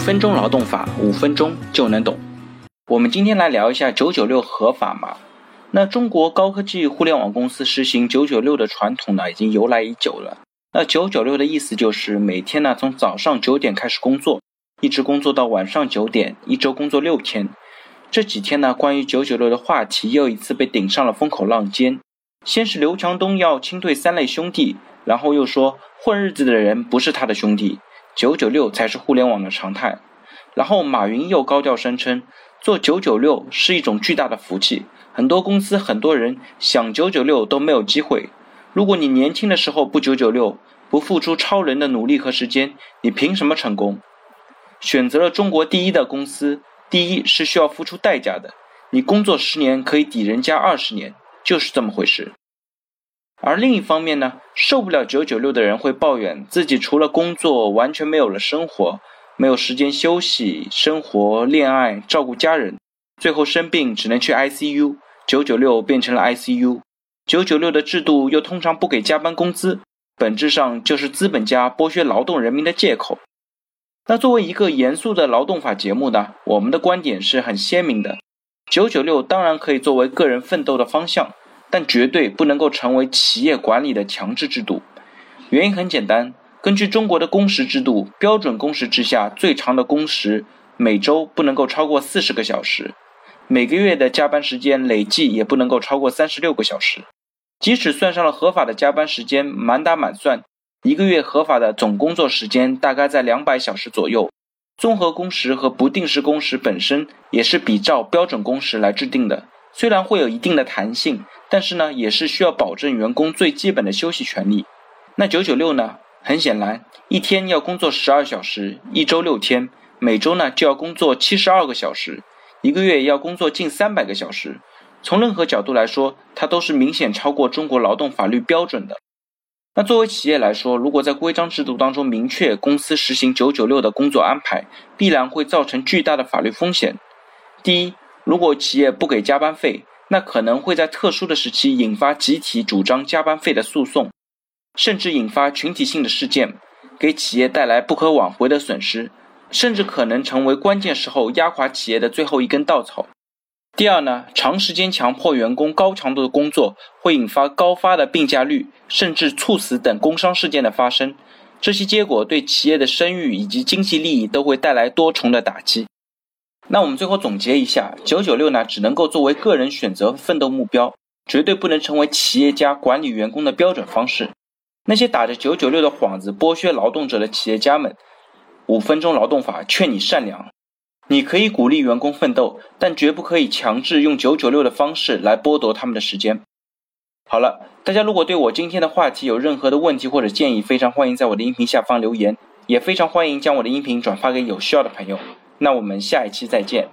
分钟劳动法，五分钟就能懂。我们今天来聊一下九九六合法吗？那中国高科技互联网公司实行九九六的传统呢，已经由来已久了。那九九六的意思就是每天呢从早上九点开始工作，一直工作到晚上九点，一周工作六天。这几天呢，关于九九六的话题又一次被顶上了风口浪尖。先是刘强东要清退三类兄弟，然后又说混日子的人不是他的兄弟，九九六才是互联网的常态。然后马云又高调声称，做九九六是一种巨大的福气，很多公司很多人想九九六都没有机会。如果你年轻的时候不九九六，不付出超人的努力和时间，你凭什么成功？选择了中国第一的公司。第一是需要付出代价的，你工作十年可以抵人家二十年，就是这么回事。而另一方面呢，受不了九九六的人会抱怨自己除了工作完全没有了生活，没有时间休息、生活、恋爱、照顾家人，最后生病只能去 ICU，九九六变成了 ICU。九九六的制度又通常不给加班工资，本质上就是资本家剥削劳动人民的借口。那作为一个严肃的劳动法节目呢，我们的观点是很鲜明的。九九六当然可以作为个人奋斗的方向，但绝对不能够成为企业管理的强制制度。原因很简单，根据中国的工时制度，标准工时制下最长的工时每周不能够超过四十个小时，每个月的加班时间累计也不能够超过三十六个小时。即使算上了合法的加班时间，满打满算。一个月合法的总工作时间大概在两百小时左右，综合工时和不定时工时本身也是比照标准工时来制定的。虽然会有一定的弹性，但是呢，也是需要保证员工最基本的休息权利。那九九六呢？很显然，一天要工作十二小时，一周六天，每周呢就要工作七十二个小时，一个月要工作近三百个小时。从任何角度来说，它都是明显超过中国劳动法律标准的。那作为企业来说，如果在规章制度当中明确公司实行九九六的工作安排，必然会造成巨大的法律风险。第一，如果企业不给加班费，那可能会在特殊的时期引发集体主张加班费的诉讼，甚至引发群体性的事件，给企业带来不可挽回的损失，甚至可能成为关键时候压垮企业的最后一根稻草。第二呢，长时间强迫员工高强度的工作，会引发高发的病假率，甚至猝死等工伤事件的发生。这些结果对企业的声誉以及经济利益都会带来多重的打击。那我们最后总结一下，九九六呢，只能够作为个人选择奋斗目标，绝对不能成为企业家管理员工的标准方式。那些打着九九六的幌子剥削劳动者的企业家们，五分钟劳动法劝你善良。你可以鼓励员工奋斗，但绝不可以强制用九九六的方式来剥夺他们的时间。好了，大家如果对我今天的话题有任何的问题或者建议，非常欢迎在我的音频下方留言，也非常欢迎将我的音频转发给有需要的朋友。那我们下一期再见。